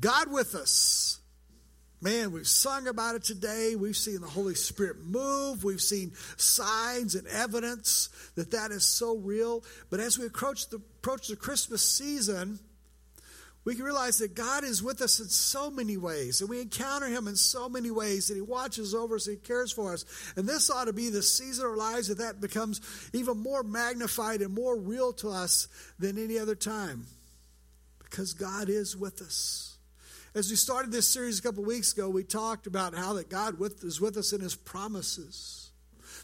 God with us. Man, we've sung about it today. We've seen the Holy Spirit move. We've seen signs and evidence that that is so real. But as we approach the, approach the Christmas season, we can realize that God is with us in so many ways, and we encounter Him in so many ways, and He watches over us, and He cares for us. And this ought to be the season of our lives that that becomes even more magnified and more real to us than any other time because God is with us. As we started this series a couple weeks ago, we talked about how that God with, is with us in his promises.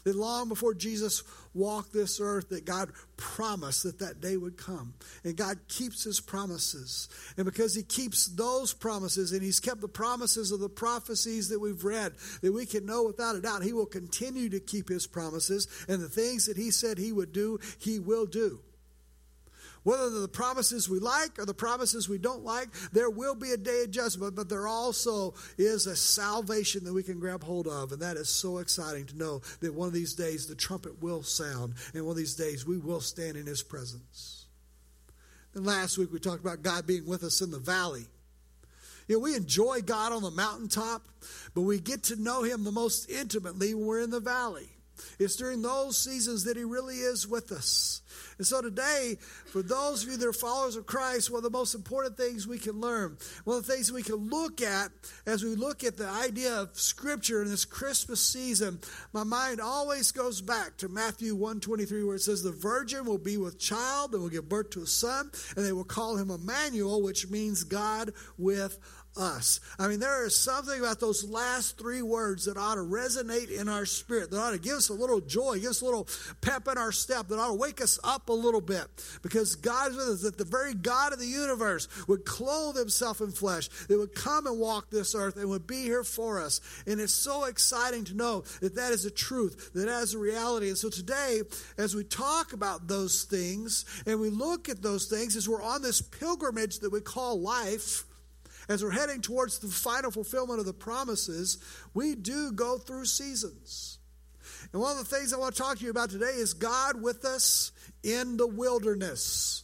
That long before Jesus walked this earth, that God promised that that day would come. And God keeps his promises. And because he keeps those promises and he's kept the promises of the prophecies that we've read, that we can know without a doubt he will continue to keep his promises. And the things that he said he would do, he will do. Whether the promises we like or the promises we don't like, there will be a day of judgment, but there also is a salvation that we can grab hold of. And that is so exciting to know that one of these days the trumpet will sound, and one of these days we will stand in his presence. And last week we talked about God being with us in the valley. You know, we enjoy God on the mountaintop, but we get to know him the most intimately when we're in the valley. It's during those seasons that he really is with us. And so today, for those of you that are followers of Christ, one of the most important things we can learn, one of the things we can look at as we look at the idea of Scripture in this Christmas season, my mind always goes back to Matthew 123 where it says, The virgin will be with child and will give birth to a son, and they will call him Emmanuel, which means God with us. I mean, there is something about those last three words that ought to resonate in our spirit, that ought to give us a little joy, give us a little pep in our step, that ought to wake us up a little bit. Because God is with us, that the very God of the universe would clothe himself in flesh, that would come and walk this earth and would be here for us. And it's so exciting to know that that is a truth, that that is a reality. And so today, as we talk about those things and we look at those things, as we're on this pilgrimage that we call life, as we're heading towards the final fulfillment of the promises, we do go through seasons. And one of the things I want to talk to you about today is God with us in the wilderness.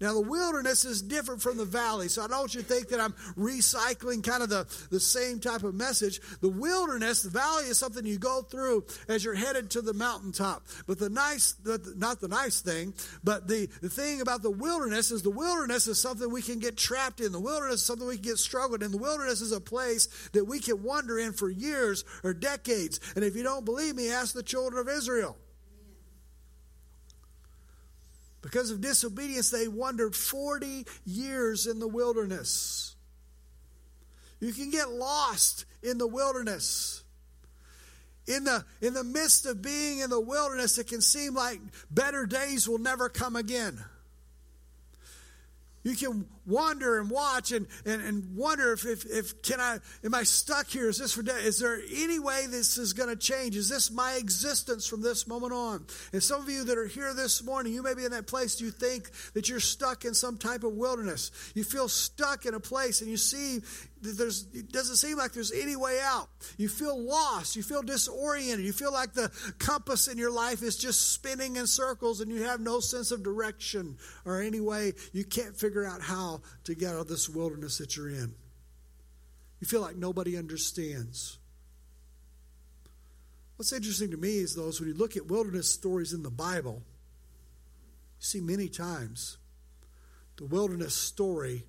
Now, the wilderness is different from the valley, so I don't want you to think that I'm recycling kind of the, the same type of message. The wilderness, the valley is something you go through as you're headed to the mountaintop. But the nice, not the nice thing, but the, the thing about the wilderness is the wilderness is something we can get trapped in. The wilderness is something we can get struggled in. The wilderness is a place that we can wander in for years or decades. And if you don't believe me, ask the children of Israel. Because of disobedience, they wandered 40 years in the wilderness. You can get lost in the wilderness. In the, in the midst of being in the wilderness, it can seem like better days will never come again. You can wonder and watch and, and, and wonder if, if, if can I am I stuck here? Is this for? Is there any way this is going to change? Is this my existence from this moment on? And some of you that are here this morning, you may be in that place you think that you're stuck in some type of wilderness. You feel stuck in a place and you see that there's it doesn't seem like there's any way out. You feel lost, you feel disoriented, you feel like the compass in your life is just spinning in circles and you have no sense of direction or any way you can't figure out how to get out of this wilderness that you're in. You feel like nobody understands. What's interesting to me is those when you look at wilderness stories in the Bible, you see many times the wilderness story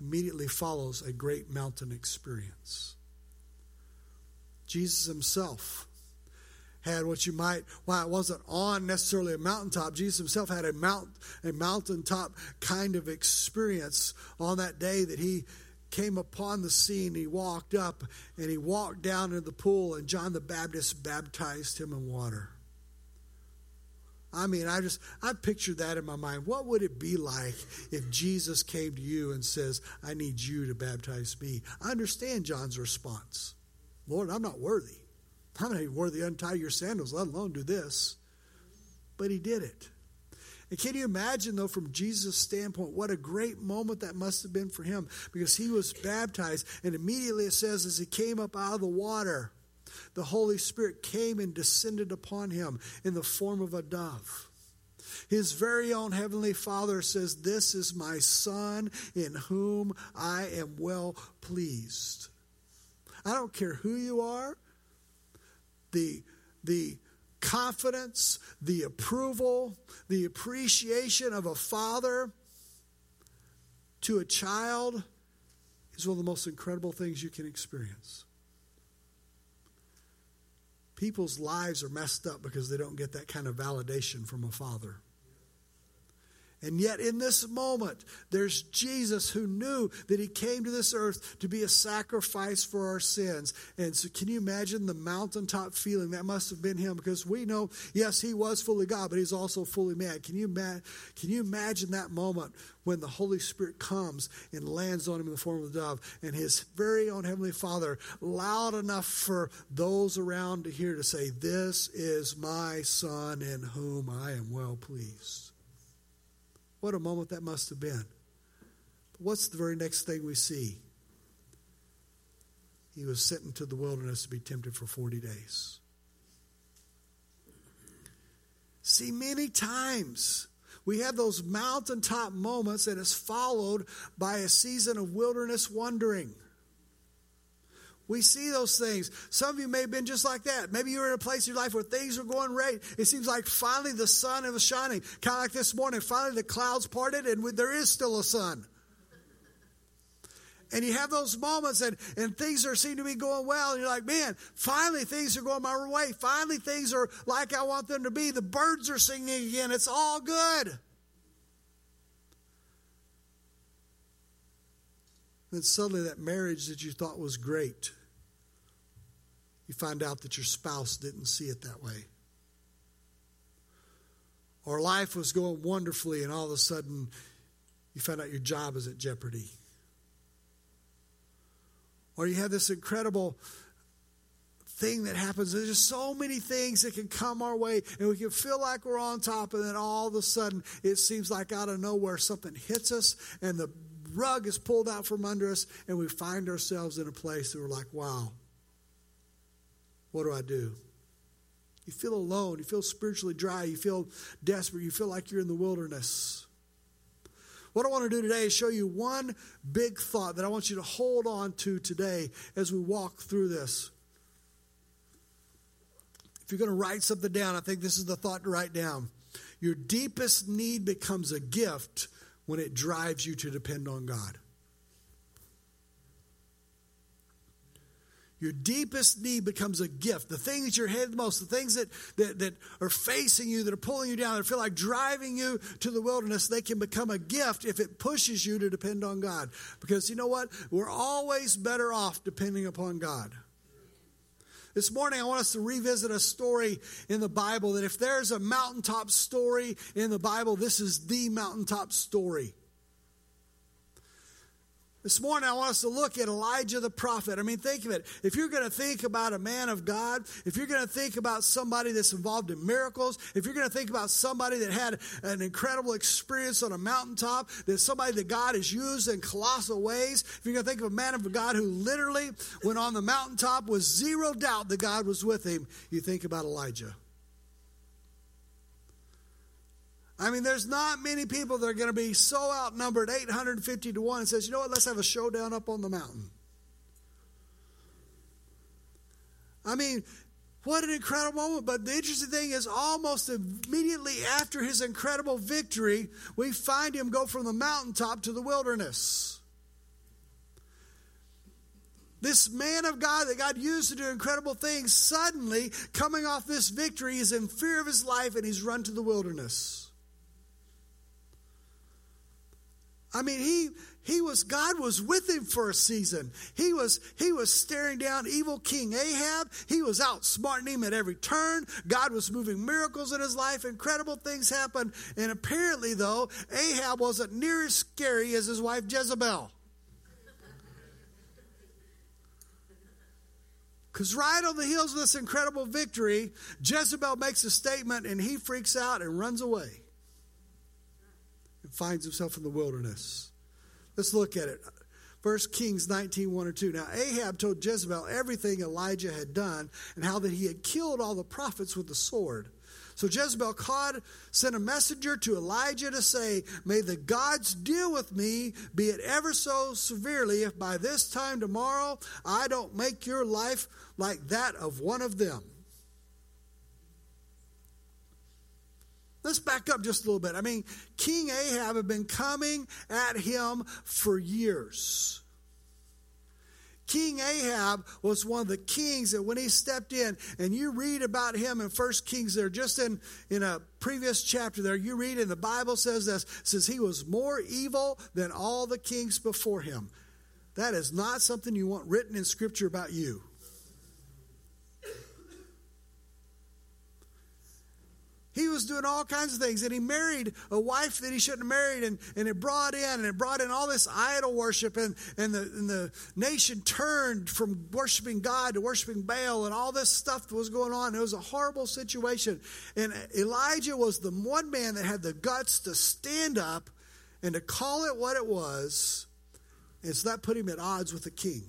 immediately follows a great mountain experience. Jesus himself had what you might, why it wasn't on necessarily a mountaintop, Jesus himself had a mount, a mountaintop kind of experience on that day that he came upon the scene. He walked up and he walked down into the pool, and John the Baptist baptized him in water. I mean, I just, I pictured that in my mind. What would it be like if Jesus came to you and says, I need you to baptize me? I understand John's response. Lord, I'm not worthy. I'm not even worthy to untie your sandals, let alone do this. But he did it. And can you imagine, though, from Jesus' standpoint, what a great moment that must have been for him because he was baptized, and immediately it says, as he came up out of the water, the Holy Spirit came and descended upon him in the form of a dove. His very own Heavenly Father says, This is my Son in whom I am well pleased. I don't care who you are, the, the confidence, the approval, the appreciation of a father to a child is one of the most incredible things you can experience. People's lives are messed up because they don't get that kind of validation from a father. And yet, in this moment, there's Jesus who knew that he came to this earth to be a sacrifice for our sins. And so, can you imagine the mountaintop feeling that must have been him? Because we know, yes, he was fully God, but he's also fully man. Can you, ma- can you imagine that moment when the Holy Spirit comes and lands on him in the form of a dove, and his very own Heavenly Father, loud enough for those around to hear, to say, This is my Son in whom I am well pleased? What a moment that must have been. But what's the very next thing we see? He was sent into the wilderness to be tempted for 40 days. See, many times we have those mountaintop moments that is followed by a season of wilderness wandering. We see those things. Some of you may have been just like that. Maybe you're in a place in your life where things are going right. It seems like finally the sun is shining. Kind of like this morning, finally the clouds parted and there is still a sun. And you have those moments and, and things are seem to be going well, and you're like, man, finally things are going my way. Finally things are like I want them to be. The birds are singing again. It's all good. Then suddenly that marriage that you thought was great you find out that your spouse didn't see it that way. Or life was going wonderfully, and all of a sudden you find out your job is at jeopardy. Or you have this incredible thing that happens. There's just so many things that can come our way, and we can feel like we're on top, and then all of a sudden it seems like out of nowhere something hits us, and the rug is pulled out from under us, and we find ourselves in a place that we're like, wow, what do I do? You feel alone. You feel spiritually dry. You feel desperate. You feel like you're in the wilderness. What I want to do today is show you one big thought that I want you to hold on to today as we walk through this. If you're going to write something down, I think this is the thought to write down. Your deepest need becomes a gift when it drives you to depend on God. Your deepest need becomes a gift. The things that you're headed most, the things that, that, that are facing you, that are pulling you down, that feel like driving you to the wilderness, they can become a gift if it pushes you to depend on God. Because you know what? We're always better off depending upon God. This morning, I want us to revisit a story in the Bible that if there's a mountaintop story in the Bible, this is the mountaintop story. This morning, I want us to look at Elijah the prophet. I mean, think of it. If you're going to think about a man of God, if you're going to think about somebody that's involved in miracles, if you're going to think about somebody that had an incredible experience on a mountaintop, that somebody that God has used in colossal ways, if you're going to think of a man of God who literally, when on the mountaintop, was zero doubt that God was with him, you think about Elijah. I mean, there's not many people that are going to be so outnumbered, 850 to 1, and says, you know what, let's have a showdown up on the mountain. I mean, what an incredible moment. But the interesting thing is, almost immediately after his incredible victory, we find him go from the mountaintop to the wilderness. This man of God that God used to do incredible things, suddenly, coming off this victory, is in fear of his life and he's run to the wilderness. I mean, he he was God was with him for a season. He was he was staring down evil King Ahab. He was outsmarting him at every turn. God was moving miracles in his life. Incredible things happened. And apparently, though, Ahab wasn't near as scary as his wife Jezebel. Because right on the heels of this incredible victory, Jezebel makes a statement and he freaks out and runs away and finds himself in the wilderness. Let's look at it. First Kings 19, 1 or 2. Now Ahab told Jezebel everything Elijah had done and how that he had killed all the prophets with the sword. So Jezebel called, sent a messenger to Elijah to say, May the gods deal with me, be it ever so severely, if by this time tomorrow I don't make your life like that of one of them. Let's back up just a little bit. I mean, King Ahab had been coming at him for years. King Ahab was one of the kings that when he stepped in, and you read about him in First Kings there, just in, in a previous chapter there, you read and the Bible says this, says he was more evil than all the kings before him. That is not something you want written in Scripture about you. He was doing all kinds of things, and he married a wife that he shouldn't have married, and, and it brought in, and it brought in all this idol worship, and, and, the, and the nation turned from worshiping God to worshiping Baal, and all this stuff that was going on. It was a horrible situation. And Elijah was the one man that had the guts to stand up and to call it what it was, and so that put him at odds with the king.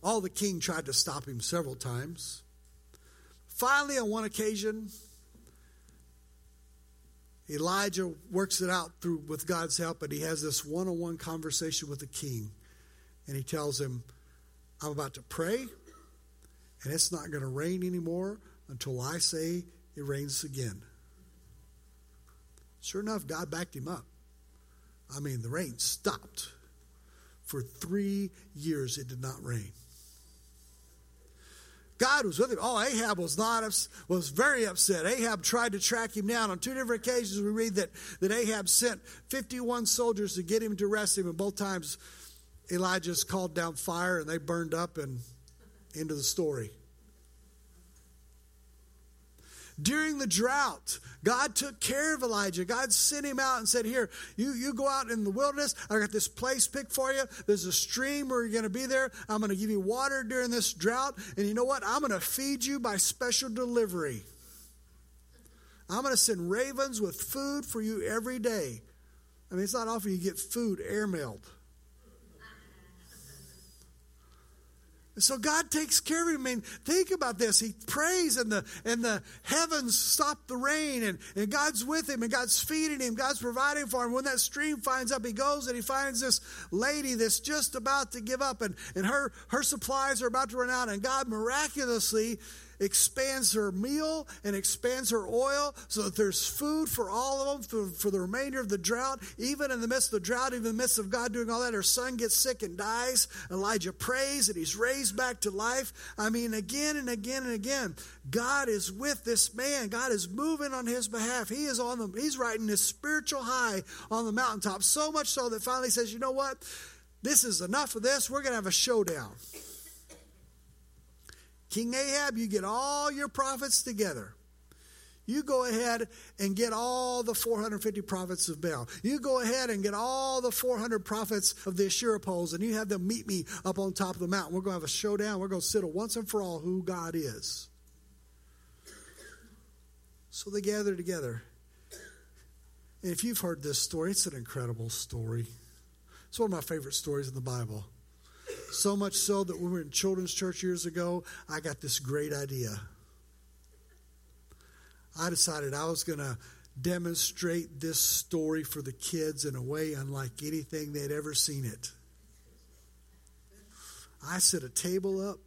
All the king tried to stop him several times. Finally, on one occasion, Elijah works it out through with God's help, and he has this one-on-one conversation with the king, and he tells him, "I'm about to pray, and it's not going to rain anymore until I say it rains again." Sure enough, God backed him up. I mean, the rain stopped. For three years, it did not rain. God was with him. Oh, Ahab was not was very upset. Ahab tried to track him down on two different occasions. We read that that Ahab sent fifty one soldiers to get him to arrest him, and both times Elijah's called down fire and they burned up and into the story. During the drought, God took care of Elijah. God sent him out and said, Here, you, you go out in the wilderness. I got this place picked for you. There's a stream where you're going to be there. I'm going to give you water during this drought. And you know what? I'm going to feed you by special delivery. I'm going to send ravens with food for you every day. I mean, it's not often you get food airmailed. So God takes care of him. I mean, think about this. He prays and the and the heavens stop the rain and, and God's with him and God's feeding him. God's providing for him. When that stream finds up, he goes and he finds this lady that's just about to give up and, and her her supplies are about to run out. And God miraculously expands her meal and expands her oil so that there's food for all of them for, for the remainder of the drought. Even in the midst of the drought, even in the midst of God doing all that, her son gets sick and dies. Elijah prays and he's raised back to life. I mean, again and again and again, God is with this man. God is moving on his behalf. He is on the, he's riding his spiritual high on the mountaintop. So much so that finally says, you know what? This is enough of this. We're going to have a showdown. King Ahab, you get all your prophets together. You go ahead and get all the 450 prophets of Baal. You go ahead and get all the 400 prophets of the Asherah poles, and you have them meet me up on top of the mountain. We're going to have a showdown. We're going to settle once and for all who God is. So they gather together. And if you've heard this story, it's an incredible story. It's one of my favorite stories in the Bible. So much so that when we were in children's church years ago, I got this great idea. I decided I was going to demonstrate this story for the kids in a way unlike anything they'd ever seen it. I set a table up.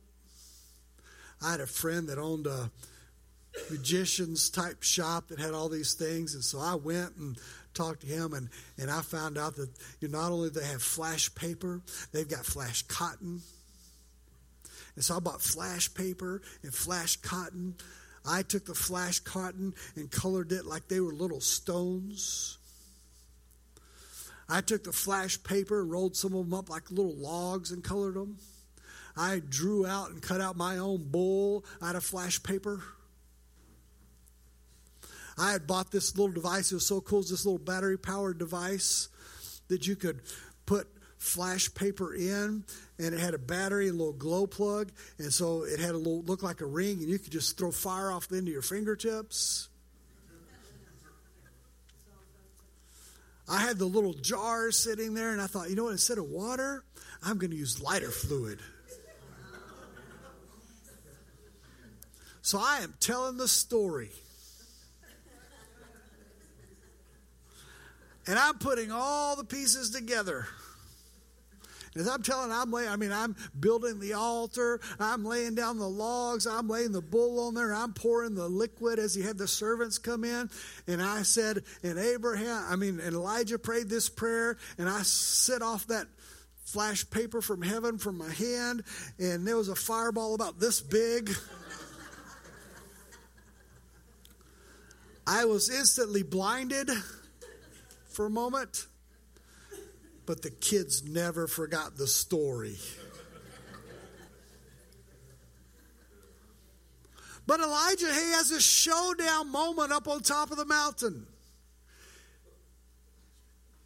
I had a friend that owned a magician's type shop that had all these things, and so I went and talked to him, and, and I found out that not only they have flash paper, they've got flash cotton. And so I bought flash paper and flash cotton. I took the flash cotton and colored it like they were little stones. I took the flash paper, rolled some of them up like little logs, and colored them. I drew out and cut out my own bull out of flash paper. I had bought this little device. It was so cool. It's this little battery powered device that you could put flash paper in and it had a battery, a little glow plug, and so it had a little look like a ring, and you could just throw fire off into your fingertips. I had the little jar sitting there, and I thought, you know what? Instead of water, I'm going to use lighter fluid. So I am telling the story. And I'm putting all the pieces together. As I'm telling, I'm laying, I mean, I'm building the altar, I'm laying down the logs, I'm laying the bull on there, I'm pouring the liquid as he had the servants come in. And I said, and Abraham, I mean, and Elijah prayed this prayer, and I set off that flash paper from heaven from my hand, and there was a fireball about this big. I was instantly blinded for a moment. But the kids never forgot the story. But Elijah, he has a showdown moment up on top of the mountain.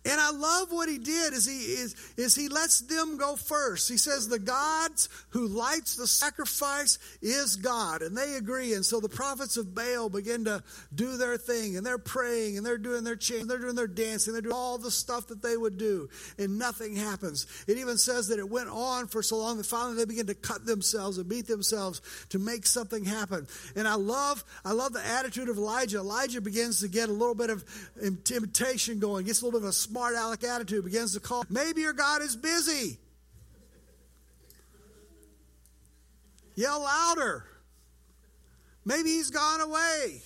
And I love what he did is he is, is he lets them go first. He says the gods who lights the sacrifice is God. And they agree. And so the prophets of Baal begin to do their thing and they're praying and they're doing their chant, they're doing their dancing, they're doing all the stuff that they would do. And nothing happens. It even says that it went on for so long that finally they begin to cut themselves and beat themselves to make something happen. And I love, I love the attitude of Elijah. Elijah begins to get a little bit of temptation going, gets a little bit of a smart aleck attitude, begins to call, maybe your God is busy. Yell louder. Maybe he's gone away.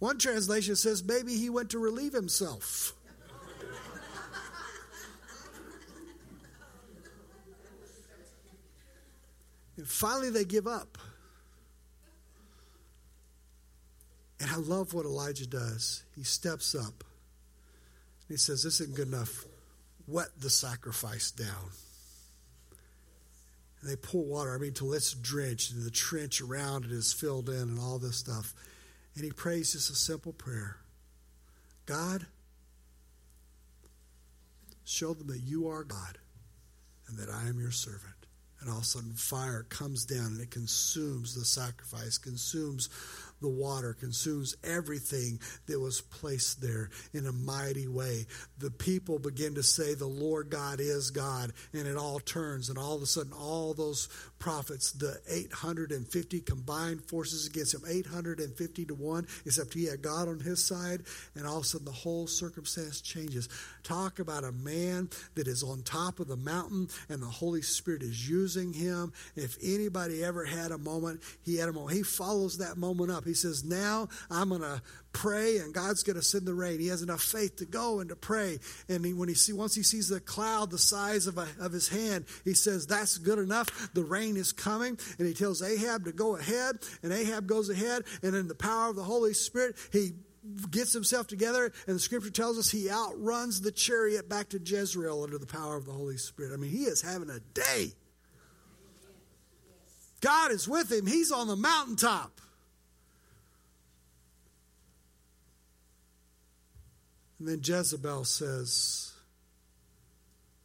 One translation says maybe he went to relieve himself. and finally, they give up. And I love what Elijah does. He steps up he says, This isn't good enough. Wet the sacrifice down. And they pour water, I mean, till it's drenched, and the trench around it is filled in, and all this stuff. And he prays just a simple prayer God, show them that you are God and that I am your servant. And all of a sudden, fire comes down and it consumes the sacrifice, consumes the water consumes everything that was placed there in a mighty way. The people begin to say, The Lord God is God, and it all turns, and all of a sudden, all those prophets, the 850 combined forces against him, 850 to 1, except he had God on his side, and all of a sudden the whole circumstance changes. Talk about a man that is on top of the mountain, and the Holy Spirit is using him. If anybody ever had a moment, he had a moment. He follows that moment up. He says, Now I'm going to pray and God's going to send the rain. He has enough faith to go and to pray. And he, when he see once he sees the cloud the size of, a, of his hand, he says, That's good enough. The rain is coming. And he tells Ahab to go ahead. And Ahab goes ahead. And in the power of the Holy Spirit, he gets himself together, and the scripture tells us he outruns the chariot back to Jezreel under the power of the Holy Spirit. I mean, he is having a day. God is with him, he's on the mountaintop. And then Jezebel says,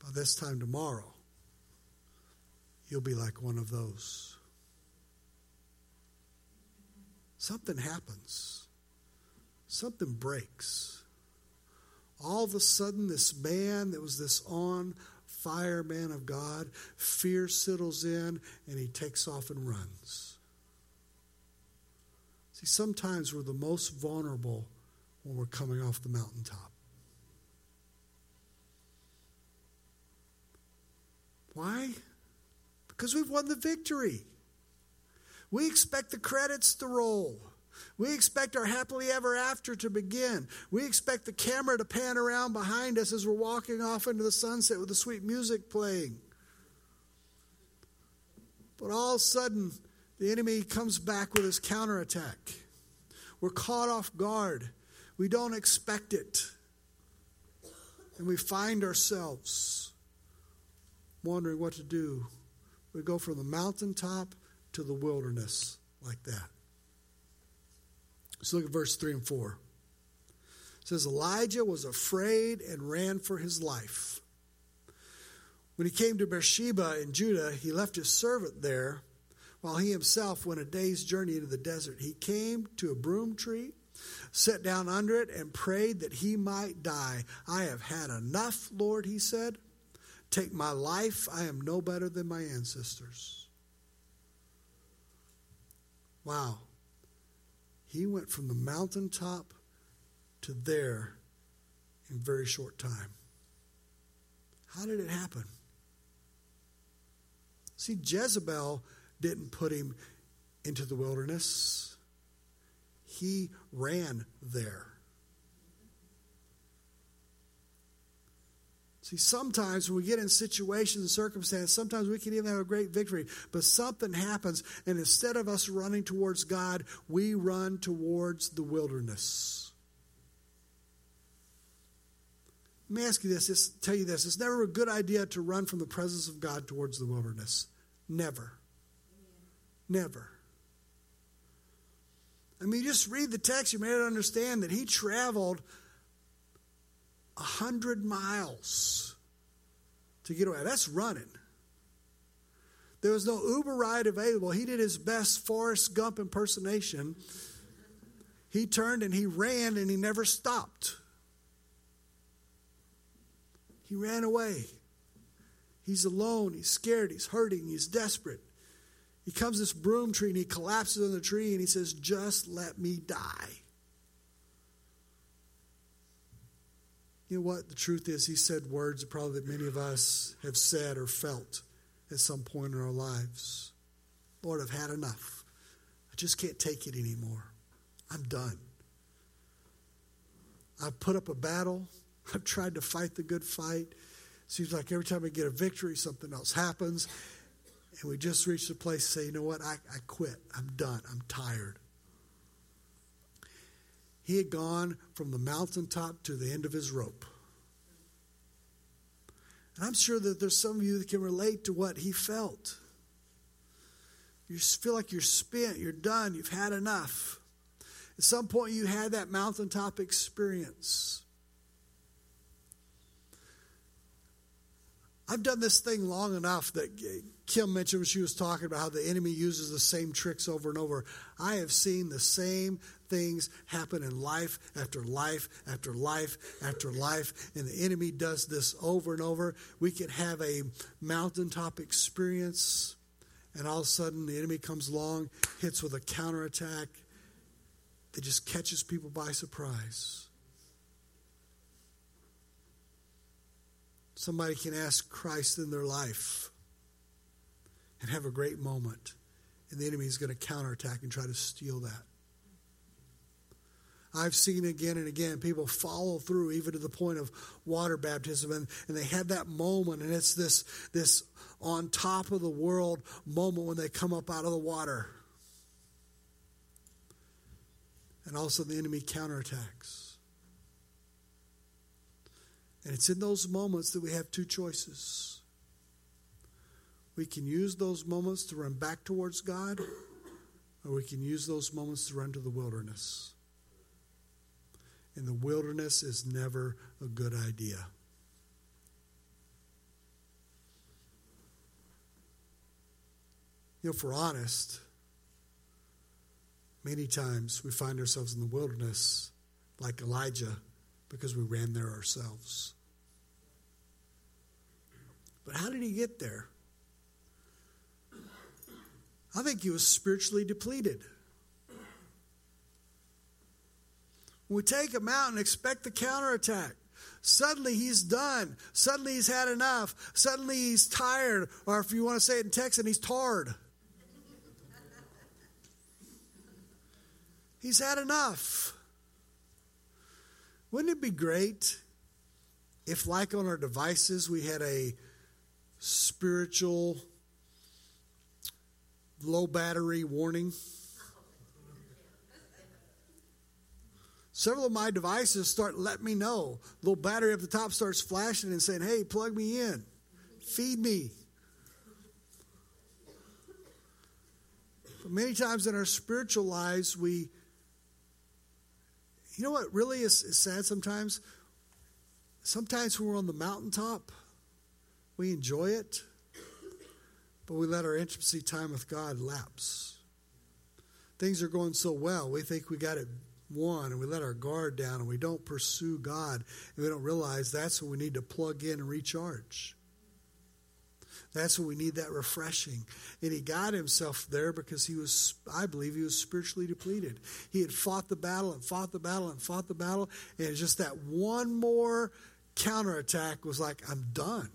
By this time tomorrow, you'll be like one of those. Something happens, something breaks. All of a sudden, this man that was this on fire man of God, fear settles in and he takes off and runs. See, sometimes we're the most vulnerable when we're coming off the mountaintop. Why? Because we've won the victory. We expect the credits to roll. We expect our happily ever after to begin. We expect the camera to pan around behind us as we're walking off into the sunset with the sweet music playing. But all of a sudden, the enemy comes back with his counterattack. We're caught off guard. We don't expect it. And we find ourselves wondering what to do. We go from the mountaintop to the wilderness like that. Let's look at verse 3 and 4. It says, Elijah was afraid and ran for his life. When he came to Beersheba in Judah, he left his servant there while he himself went a day's journey into the desert. He came to a broom tree sat down under it, and prayed that he might die. I have had enough, Lord, he said. Take my life. I am no better than my ancestors. Wow. He went from the mountaintop to there in very short time. How did it happen? See, Jezebel didn't put him into the wilderness, he ran there. See, sometimes when we get in situations and circumstances, sometimes we can even have a great victory, but something happens, and instead of us running towards God, we run towards the wilderness. Let me ask you this, just tell you this. It's never a good idea to run from the presence of God towards the wilderness. Never. Never. I mean, just read the text, you may not understand that he traveled a hundred miles to get away. That's running. There was no Uber ride available. He did his best Forrest Gump impersonation. He turned and he ran and he never stopped. He ran away. He's alone. He's scared. He's hurting. He's desperate. He comes this broom tree and he collapses on the tree and he says, Just let me die. You know what? The truth is, he said words that probably that many of us have said or felt at some point in our lives. Lord, I've had enough. I just can't take it anymore. I'm done. I've put up a battle. I've tried to fight the good fight. Seems like every time I get a victory, something else happens. And we just reach the place to say, you know what? I, I quit. I'm done. I'm tired. He had gone from the mountaintop to the end of his rope. And I'm sure that there's some of you that can relate to what he felt. You feel like you're spent, you're done, you've had enough. At some point, you had that mountaintop experience. I've done this thing long enough that Kim mentioned when she was talking about how the enemy uses the same tricks over and over. I have seen the same things happen in life after life after life after life, and the enemy does this over and over. We could have a mountaintop experience, and all of a sudden the enemy comes along, hits with a counterattack that just catches people by surprise. Somebody can ask Christ in their life and have a great moment, and the enemy is going to counterattack and try to steal that. I've seen again and again people follow through even to the point of water baptism and, and they had that moment and it's this this on top of the world moment when they come up out of the water. And also the enemy counterattacks. And it's in those moments that we have two choices. We can use those moments to run back towards God, or we can use those moments to run to the wilderness. And the wilderness is never a good idea. You know, if we're honest, many times we find ourselves in the wilderness like Elijah because we ran there ourselves. But how did he get there? I think he was spiritually depleted. We take him out and expect the counterattack, suddenly he's done. Suddenly he's had enough. Suddenly he's tired, or if you want to say it in Texan, he's tarred. he's had enough. Wouldn't it be great if, like on our devices, we had a spiritual low battery warning. Several of my devices start letting me know. Little battery at the top starts flashing and saying, "Hey, plug me in, feed me." But many times in our spiritual lives, we, you know what really is, is sad sometimes? Sometimes when we're on the mountaintop, we enjoy it, but we let our intimacy time with God lapse. Things are going so well, we think we got it won, and we let our guard down, and we don't pursue God, and we don't realize that's when we need to plug in and recharge. That's when we need that refreshing. And he got himself there because he was, I believe, he was spiritually depleted. He had fought the battle and fought the battle and fought the battle. And just that one more counterattack was like, I'm done.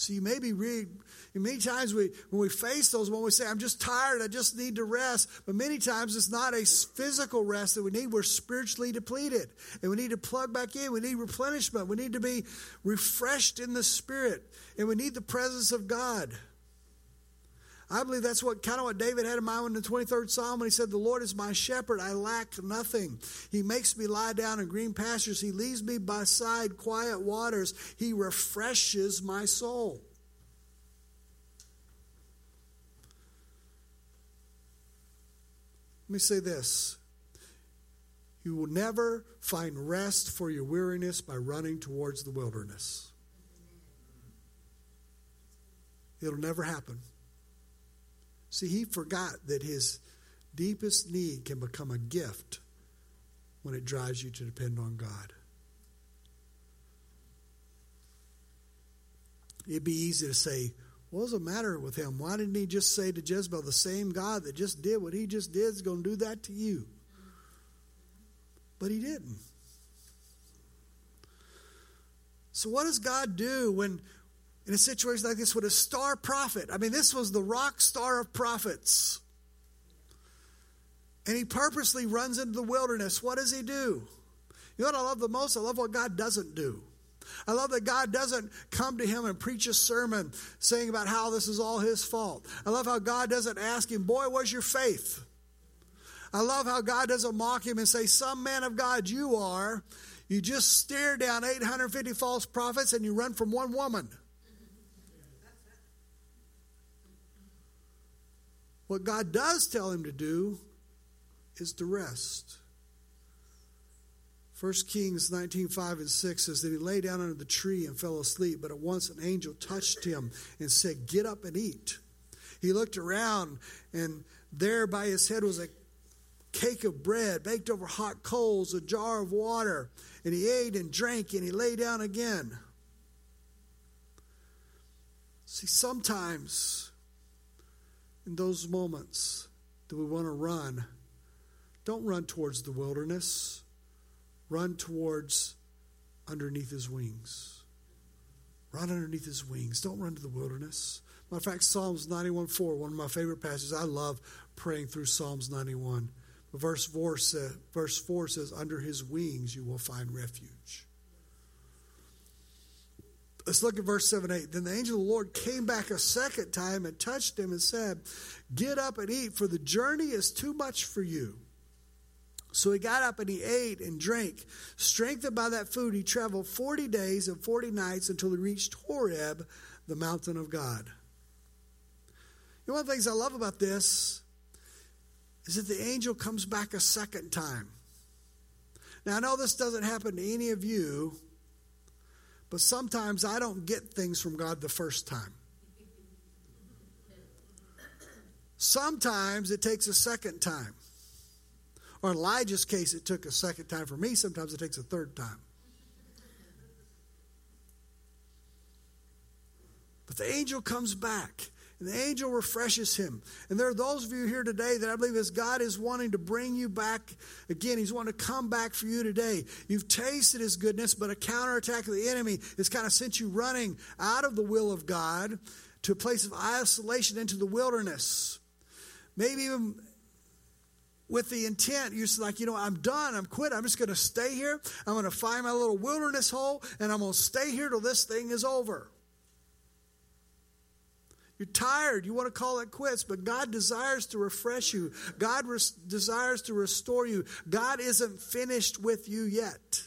So you may be read many times we when we face those when we say, I'm just tired, I just need to rest. But many times it's not a physical rest that we need. We're spiritually depleted. And we need to plug back in. We need replenishment. We need to be refreshed in the spirit. And we need the presence of God. I believe that's what kind of what David had in mind in the 23rd Psalm when he said, The Lord is my shepherd, I lack nothing. He makes me lie down in green pastures. He leads me beside quiet waters. He refreshes my soul. Let me say this. You will never find rest for your weariness by running towards the wilderness. It'll never happen. See, he forgot that his deepest need can become a gift when it drives you to depend on God. It'd be easy to say, what was the matter with him? Why didn't he just say to Jezebel, the same God that just did what he just did is going to do that to you? But he didn't. So, what does God do when, in a situation like this with a star prophet. I mean, this was the rock star of prophets. And he purposely runs into the wilderness. What does he do? You know what I love the most? I love what God doesn't do. I love that God doesn't come to him and preach a sermon saying about how this is all his fault. I love how God doesn't ask him, Boy, where's your faith? I love how God doesn't mock him and say, Some man of God you are. You just stare down 850 false prophets and you run from one woman. What God does tell him to do is to rest. 1 Kings 19, 5 and 6 says that he lay down under the tree and fell asleep, but at once an angel touched him and said, Get up and eat. He looked around, and there by his head was a cake of bread baked over hot coals, a jar of water, and he ate and drank, and he lay down again. See, sometimes in those moments that we want to run, don't run towards the wilderness. Run towards underneath his wings. Run underneath his wings. Don't run to the wilderness. Matter of fact, Psalms 91 4, one of my favorite passages. I love praying through Psalms 91. Verse 4, verse 4 says, Under his wings you will find refuge. Let's look at verse 7 8. Then the angel of the Lord came back a second time and touched him and said, Get up and eat, for the journey is too much for you. So he got up and he ate and drank. Strengthened by that food, he traveled 40 days and 40 nights until he reached Horeb, the mountain of God. You know, one of the things I love about this is that the angel comes back a second time. Now, I know this doesn't happen to any of you but sometimes I don't get things from God the first time. Sometimes it takes a second time. Or in Elijah's case, it took a second time for me. Sometimes it takes a third time. But the angel comes back. And the angel refreshes him. And there are those of you here today that I believe as God is wanting to bring you back again. He's wanting to come back for you today. You've tasted his goodness, but a counterattack of the enemy has kind of sent you running out of the will of God to a place of isolation into the wilderness. Maybe even with the intent, you're like, you know, I'm done. I'm quit. I'm just going to stay here. I'm going to find my little wilderness hole, and I'm going to stay here till this thing is over. You're tired. You want to call it quits, but God desires to refresh you. God res- desires to restore you. God isn't finished with you yet.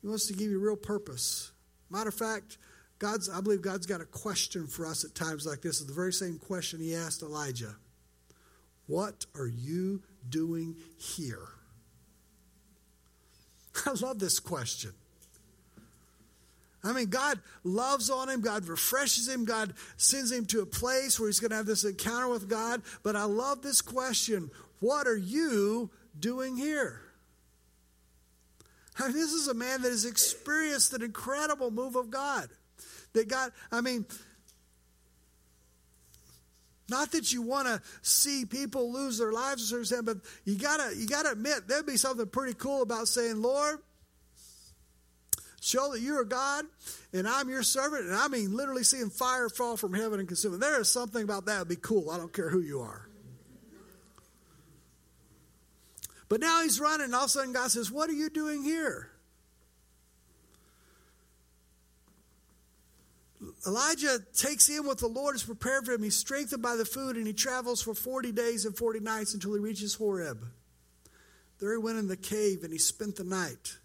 He wants to give you real purpose. Matter of fact, God's, I believe God's got a question for us at times like this. It's the very same question he asked Elijah What are you doing here? I love this question. I mean, God loves on him. God refreshes him. God sends him to a place where he's going to have this encounter with God. But I love this question What are you doing here? I mean, this is a man that has experienced an incredible move of God. That God, I mean, not that you want to see people lose their lives or something, but you gotta you gotta admit there'd be something pretty cool about saying, Lord, show that you're a God and I'm your servant, and I mean literally seeing fire fall from heaven and consume. There is something about that would be cool. I don't care who you are. But now he's running, and all of a sudden God says, What are you doing here? Elijah takes in what the Lord has prepared for him. He's strengthened by the food, and he travels for 40 days and 40 nights until he reaches Horeb. There he went in the cave and he spent the night.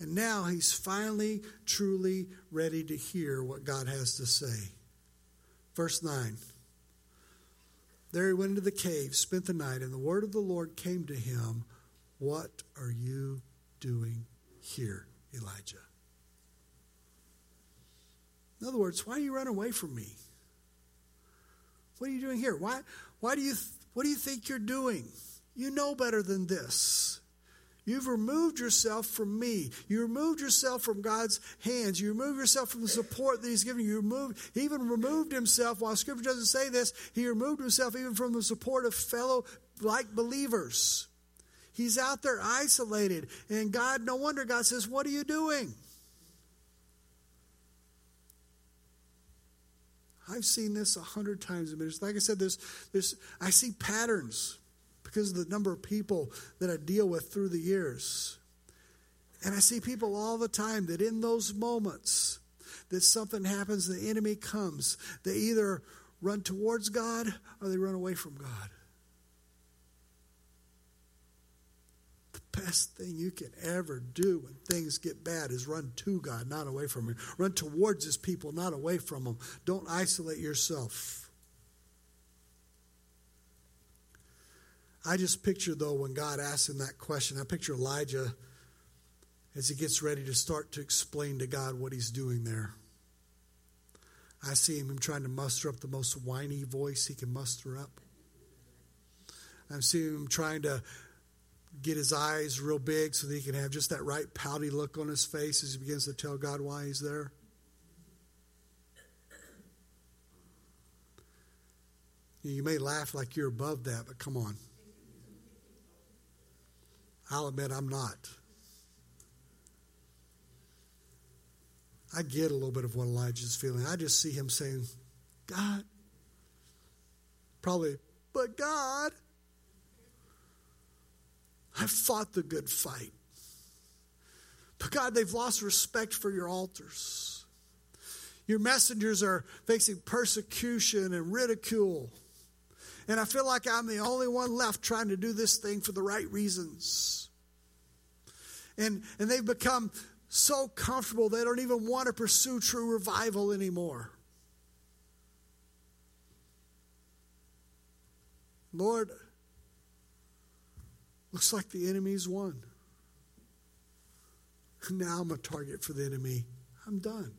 And now he's finally, truly ready to hear what God has to say. Verse 9. There he went into the cave, spent the night, and the word of the Lord came to him What are you doing here, Elijah? In other words, why are you running away from me? What are you doing here? Why, why do you, what do you think you're doing? You know better than this. You've removed yourself from me. You removed yourself from God's hands. You removed yourself from the support that He's given you. you removed, he even removed Himself, while Scripture doesn't say this, He removed Himself even from the support of fellow like believers. He's out there isolated. And God, no wonder God says, What are you doing? I've seen this a hundred times a minute. Like I said, there's, there's, I see patterns because of the number of people that I deal with through the years. And I see people all the time that in those moments that something happens, the enemy comes, they either run towards God or they run away from God. The best thing you can ever do when things get bad is run to God, not away from Him. Run towards His people, not away from them. Don't isolate yourself. I just picture, though, when God asked him that question, I picture Elijah as he gets ready to start to explain to God what he's doing there. I see him trying to muster up the most whiny voice he can muster up. I'm seeing him trying to get his eyes real big so that he can have just that right pouty look on his face as he begins to tell God why he's there? You may laugh like you're above that, but come on. I'll admit I'm not. I get a little bit of what Elijah's feeling. I just see him saying, God, probably, but God, I've fought the good fight. But God, they've lost respect for your altars. Your messengers are facing persecution and ridicule. And I feel like I'm the only one left trying to do this thing for the right reasons. And, and they've become so comfortable they don't even want to pursue true revival anymore. Lord, Looks like the enemy's won. Now I'm a target for the enemy. I'm done.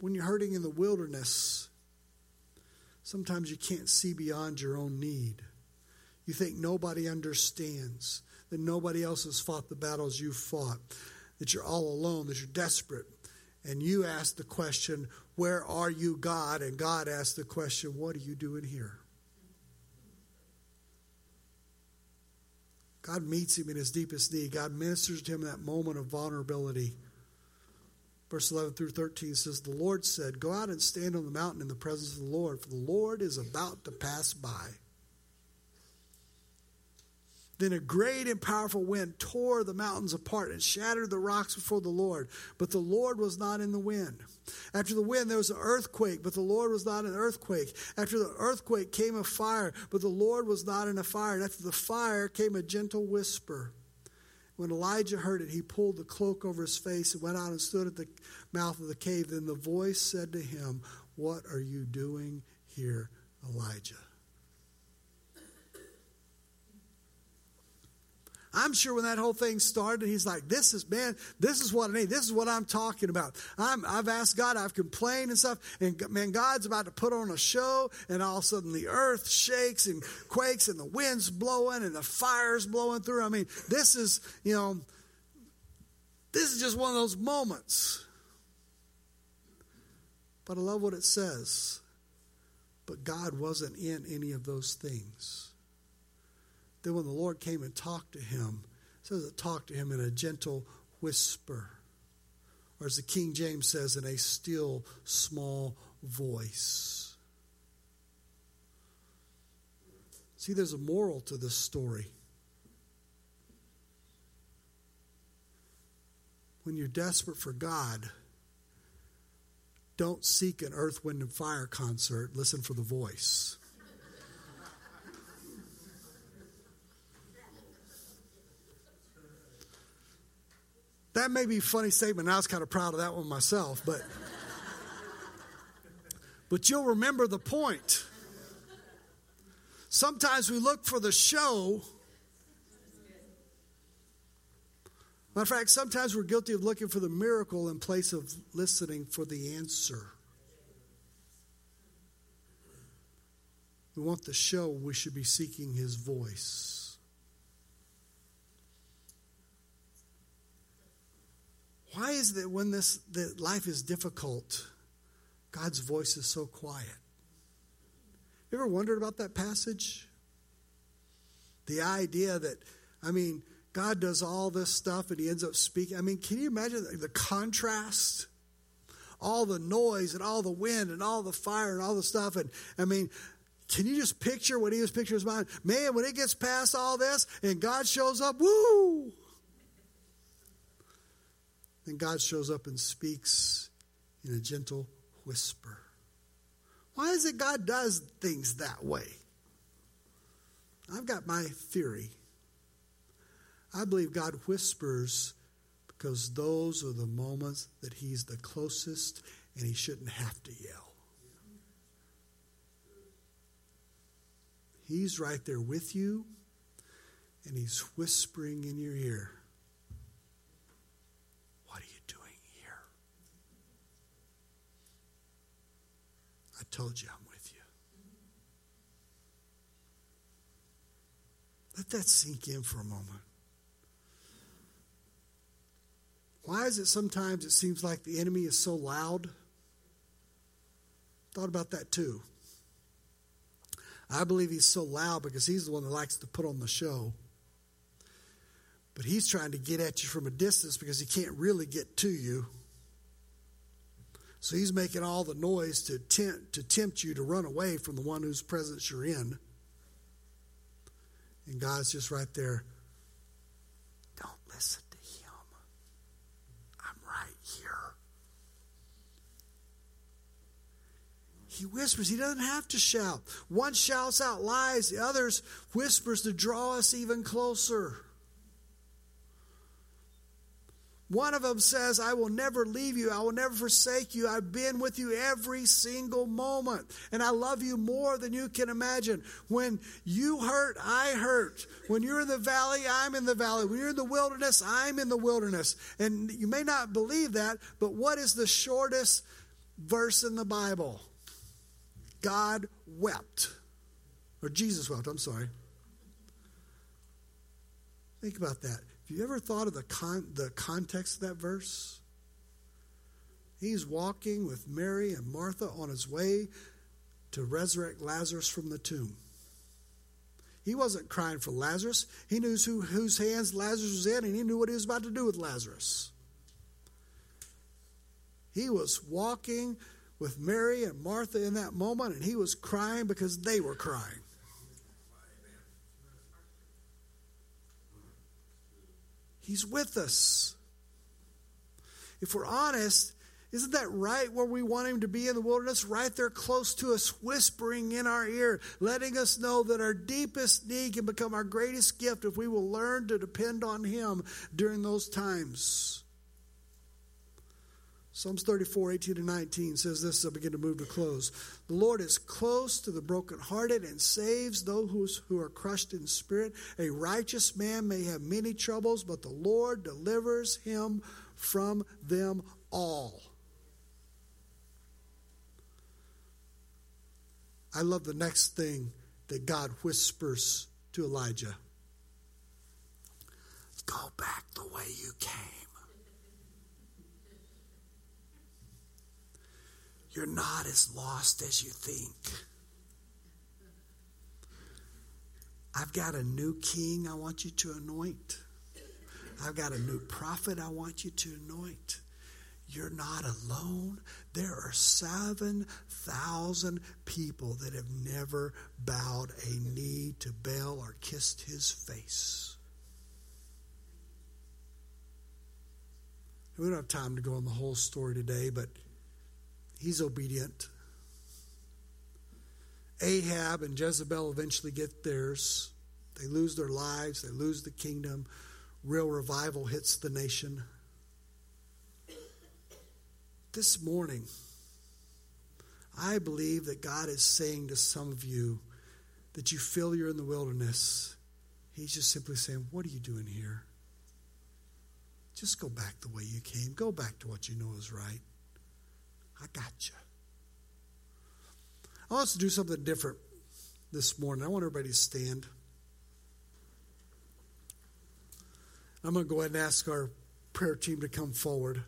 When you're hurting in the wilderness, sometimes you can't see beyond your own need. You think nobody understands, that nobody else has fought the battles you've fought, that you're all alone, that you're desperate. And you ask the question, Where are you, God? And God asks the question, What are you doing here? God meets him in his deepest need. God ministers to him in that moment of vulnerability. Verse 11 through 13 says, The Lord said, Go out and stand on the mountain in the presence of the Lord, for the Lord is about to pass by. Then a great and powerful wind tore the mountains apart and shattered the rocks before the Lord. But the Lord was not in the wind. After the wind, there was an earthquake, but the Lord was not in an earthquake. After the earthquake came a fire, but the Lord was not in a fire. And after the fire came a gentle whisper. When Elijah heard it, he pulled the cloak over his face and went out and stood at the mouth of the cave. Then the voice said to him, What are you doing here, Elijah? I'm sure when that whole thing started, he's like, "This is man, this is what I need. This is what I'm talking about. I'm, I've asked God, I've complained and stuff, and man, God's about to put on a show, and all of a sudden the earth shakes and quakes, and the wind's blowing, and the fire's blowing through. I mean, this is you know, this is just one of those moments. But I love what it says. But God wasn't in any of those things. Then when the Lord came and talked to him, says it talked to him in a gentle whisper. Or as the King James says, in a still small voice. See, there's a moral to this story. When you're desperate for God, don't seek an earth, wind, and fire concert. Listen for the voice. That may be a funny statement. I was kind of proud of that one myself, but but you'll remember the point. Sometimes we look for the show. Matter of fact, sometimes we're guilty of looking for the miracle in place of listening for the answer. We want the show, we should be seeking his voice. Why is it that when this that life is difficult, God's voice is so quiet? You ever wondered about that passage? The idea that, I mean, God does all this stuff and he ends up speaking. I mean, can you imagine the contrast? All the noise and all the wind and all the fire and all the stuff. And I mean, can you just picture what he was picturing in his mind? Man, when it gets past all this and God shows up, woo! Then God shows up and speaks in a gentle whisper. Why is it God does things that way? I've got my theory. I believe God whispers because those are the moments that He's the closest and He shouldn't have to yell. He's right there with you and He's whispering in your ear. Told you I'm with you. Let that sink in for a moment. Why is it sometimes it seems like the enemy is so loud? Thought about that too. I believe he's so loud because he's the one that likes to put on the show. But he's trying to get at you from a distance because he can't really get to you. So he's making all the noise to tempt, to tempt you to run away from the one whose presence you're in. And God's just right there. Don't listen to him. I'm right here. He whispers. He doesn't have to shout. One shouts out lies, the others whispers to draw us even closer. One of them says, I will never leave you. I will never forsake you. I've been with you every single moment. And I love you more than you can imagine. When you hurt, I hurt. When you're in the valley, I'm in the valley. When you're in the wilderness, I'm in the wilderness. And you may not believe that, but what is the shortest verse in the Bible? God wept. Or Jesus wept, I'm sorry. Think about that. Have you ever thought of the, con- the context of that verse? He's walking with Mary and Martha on his way to resurrect Lazarus from the tomb. He wasn't crying for Lazarus. He knew who, whose hands Lazarus was in, and he knew what he was about to do with Lazarus. He was walking with Mary and Martha in that moment, and he was crying because they were crying. He's with us. If we're honest, isn't that right where we want him to be in the wilderness? Right there close to us, whispering in our ear, letting us know that our deepest need can become our greatest gift if we will learn to depend on him during those times. Psalms 34, 18 to 19 says this, as I begin to move to close. The Lord is close to the brokenhearted and saves those who are crushed in spirit. A righteous man may have many troubles, but the Lord delivers him from them all. I love the next thing that God whispers to Elijah Go back the way you came. You're not as lost as you think. I've got a new king I want you to anoint. I've got a new prophet I want you to anoint. You're not alone. There are 7,000 people that have never bowed a knee to Baal or kissed his face. We don't have time to go on the whole story today, but He's obedient. Ahab and Jezebel eventually get theirs. They lose their lives, they lose the kingdom. Real revival hits the nation. This morning, I believe that God is saying to some of you that you feel you're in the wilderness. He's just simply saying, What are you doing here? Just go back the way you came. Go back to what you know is right. I got you. I want us to do something different this morning. I want everybody to stand. I'm going to go ahead and ask our prayer team to come forward.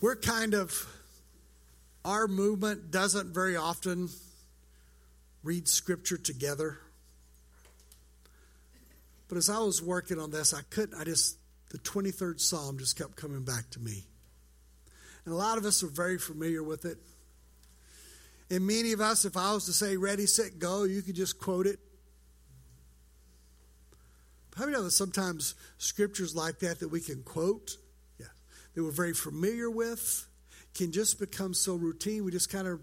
We're kind of, our movement doesn't very often read scripture together. But as I was working on this, I couldn't, I just, the 23rd Psalm just kept coming back to me. And a lot of us are very familiar with it. And many of us, if I was to say ready, set, go, you could just quote it. How many of us sometimes scriptures like that that we can quote, yeah, that we're very familiar with, can just become so routine, we just kind of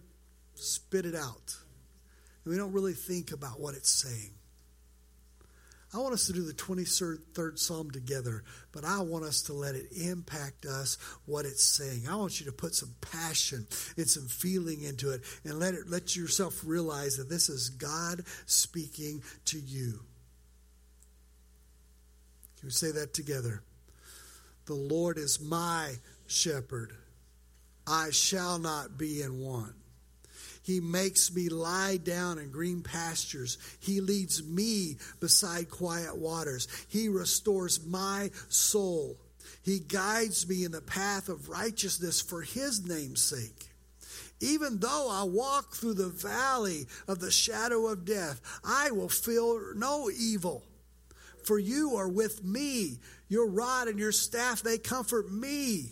spit it out. And we don't really think about what it's saying. I want us to do the 23rd Psalm together, but I want us to let it impact us what it's saying. I want you to put some passion and some feeling into it and let it let yourself realize that this is God speaking to you. Can we say that together? The Lord is my shepherd. I shall not be in want. He makes me lie down in green pastures. He leads me beside quiet waters. He restores my soul. He guides me in the path of righteousness for his name's sake. Even though I walk through the valley of the shadow of death, I will feel no evil. For you are with me. Your rod and your staff, they comfort me.